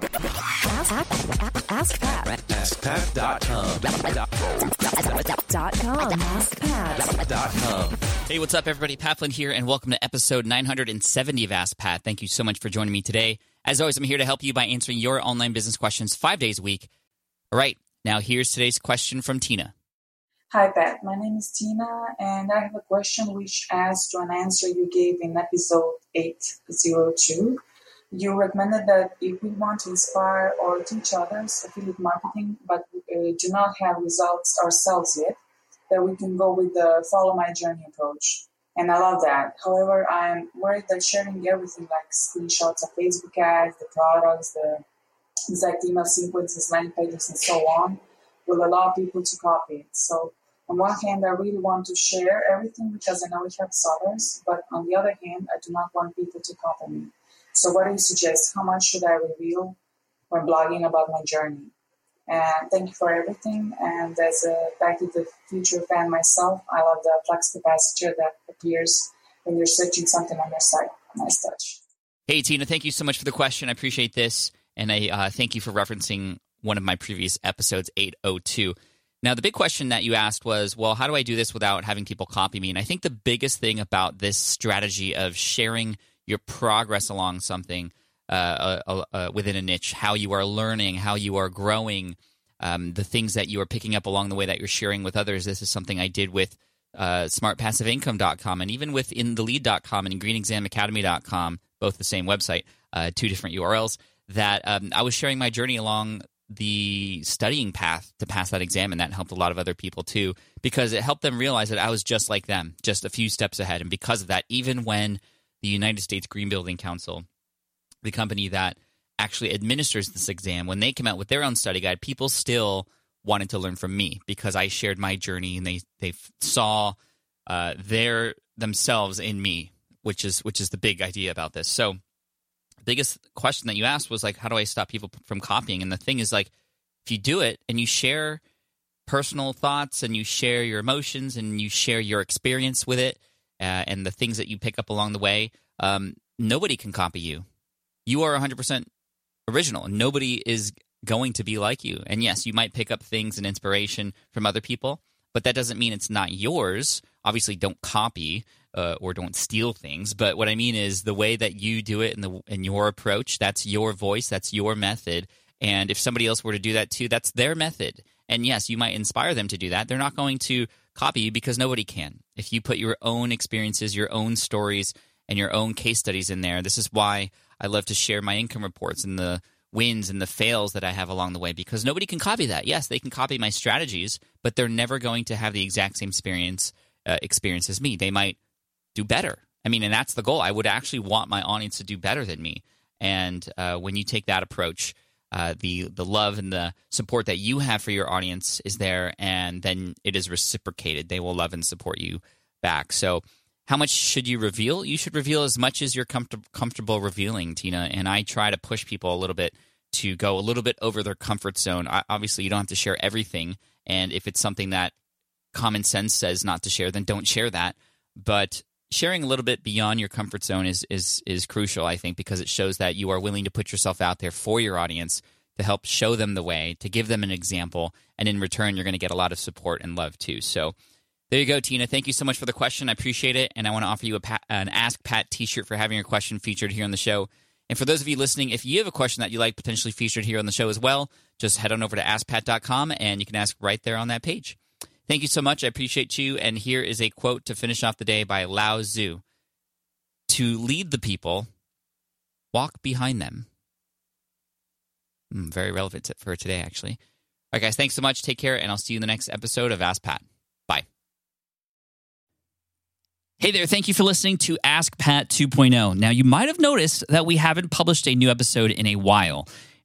Ask, ask, ask Pat. AskPat.com. Dot com. AskPat. Hey, what's up, everybody? Pat Flynn here, and welcome to episode 970 of Ask Pat. Thank you so much for joining me today. As always, I'm here to help you by answering your online business questions five days a week. All right, now here's today's question from Tina. Hi, Pat. My name is Tina, and I have a question which adds to an answer you gave in episode 802. You recommended that if we want to inspire or teach others affiliate marketing, but uh, do not have results ourselves yet, that we can go with the follow my journey approach. And I love that. However, I'm worried that sharing everything like screenshots of Facebook ads, the products, the exact email sequences, landing pages, and so on will allow people to copy it. So on one hand, I really want to share everything because I know it helps others, but on the other hand, I do not want people to copy me. So what do you suggest? How much should I reveal when blogging about my journey? And thank you for everything. And as a Back to the Future fan myself, I love the flux capacitor that appears when you're searching something on your site. Nice touch. Hey, Tina, thank you so much for the question. I appreciate this, and I uh, thank you for referencing one of my previous episodes, 802. Now, the big question that you asked was, well, how do I do this without having people copy me? And I think the biggest thing about this strategy of sharing your progress along something uh, uh, uh, uh, within a niche, how you are learning, how you are growing, um, the things that you are picking up along the way that you're sharing with others. This is something I did with uh, smartpassiveincome.com and even with inthelead.com and greenexamacademy.com, both the same website, uh, two different URLs, that um, I was sharing my journey along the studying path to pass that exam, and that helped a lot of other people too, because it helped them realize that I was just like them, just a few steps ahead. And because of that, even when the United States Green Building Council, the company that actually administers this exam, when they came out with their own study guide, people still wanted to learn from me because I shared my journey and they they saw uh, their themselves in me, which is which is the big idea about this. So, the biggest question that you asked was like, how do I stop people from copying? And the thing is like, if you do it and you share personal thoughts and you share your emotions and you share your experience with it uh, and the things that you pick up along the way, um, nobody can copy you. You are 100% original, nobody is going to be like you. And yes, you might pick up things and inspiration from other people, but that doesn't mean it's not yours. Obviously, don't copy uh, or don't steal things. But what I mean is the way that you do it and the and your approach. That's your voice. That's your method. And if somebody else were to do that too, that's their method. And yes, you might inspire them to do that. They're not going to copy you because nobody can. If you put your own experiences, your own stories, and your own case studies in there, this is why I love to share my income reports and the wins and the fails that I have along the way because nobody can copy that. Yes, they can copy my strategies, but they're never going to have the exact same experience uh, experience as me. They might do better. I mean, and that's the goal. I would actually want my audience to do better than me. And uh, when you take that approach, uh, the the love and the support that you have for your audience is there, and then it is reciprocated. They will love and support you back. So, how much should you reveal? You should reveal as much as you're comfort- comfortable revealing, Tina. And I try to push people a little bit to go a little bit over their comfort zone. I, obviously, you don't have to share everything, and if it's something that common sense says not to share, then don't share that. But sharing a little bit beyond your comfort zone is is is crucial, I think, because it shows that you are willing to put yourself out there for your audience to help show them the way, to give them an example, and in return, you're going to get a lot of support and love too. So. There you go, Tina. Thank you so much for the question. I appreciate it. And I want to offer you a Pat, an Ask Pat t shirt for having your question featured here on the show. And for those of you listening, if you have a question that you like potentially featured here on the show as well, just head on over to askpat.com and you can ask right there on that page. Thank you so much. I appreciate you. And here is a quote to finish off the day by Lao Tzu To lead the people, walk behind them. Mm, very relevant for today, actually. All right, guys, thanks so much. Take care, and I'll see you in the next episode of Ask Pat. Bye. Hey there, thank you for listening to Ask Pat 2.0. Now, you might have noticed that we haven't published a new episode in a while.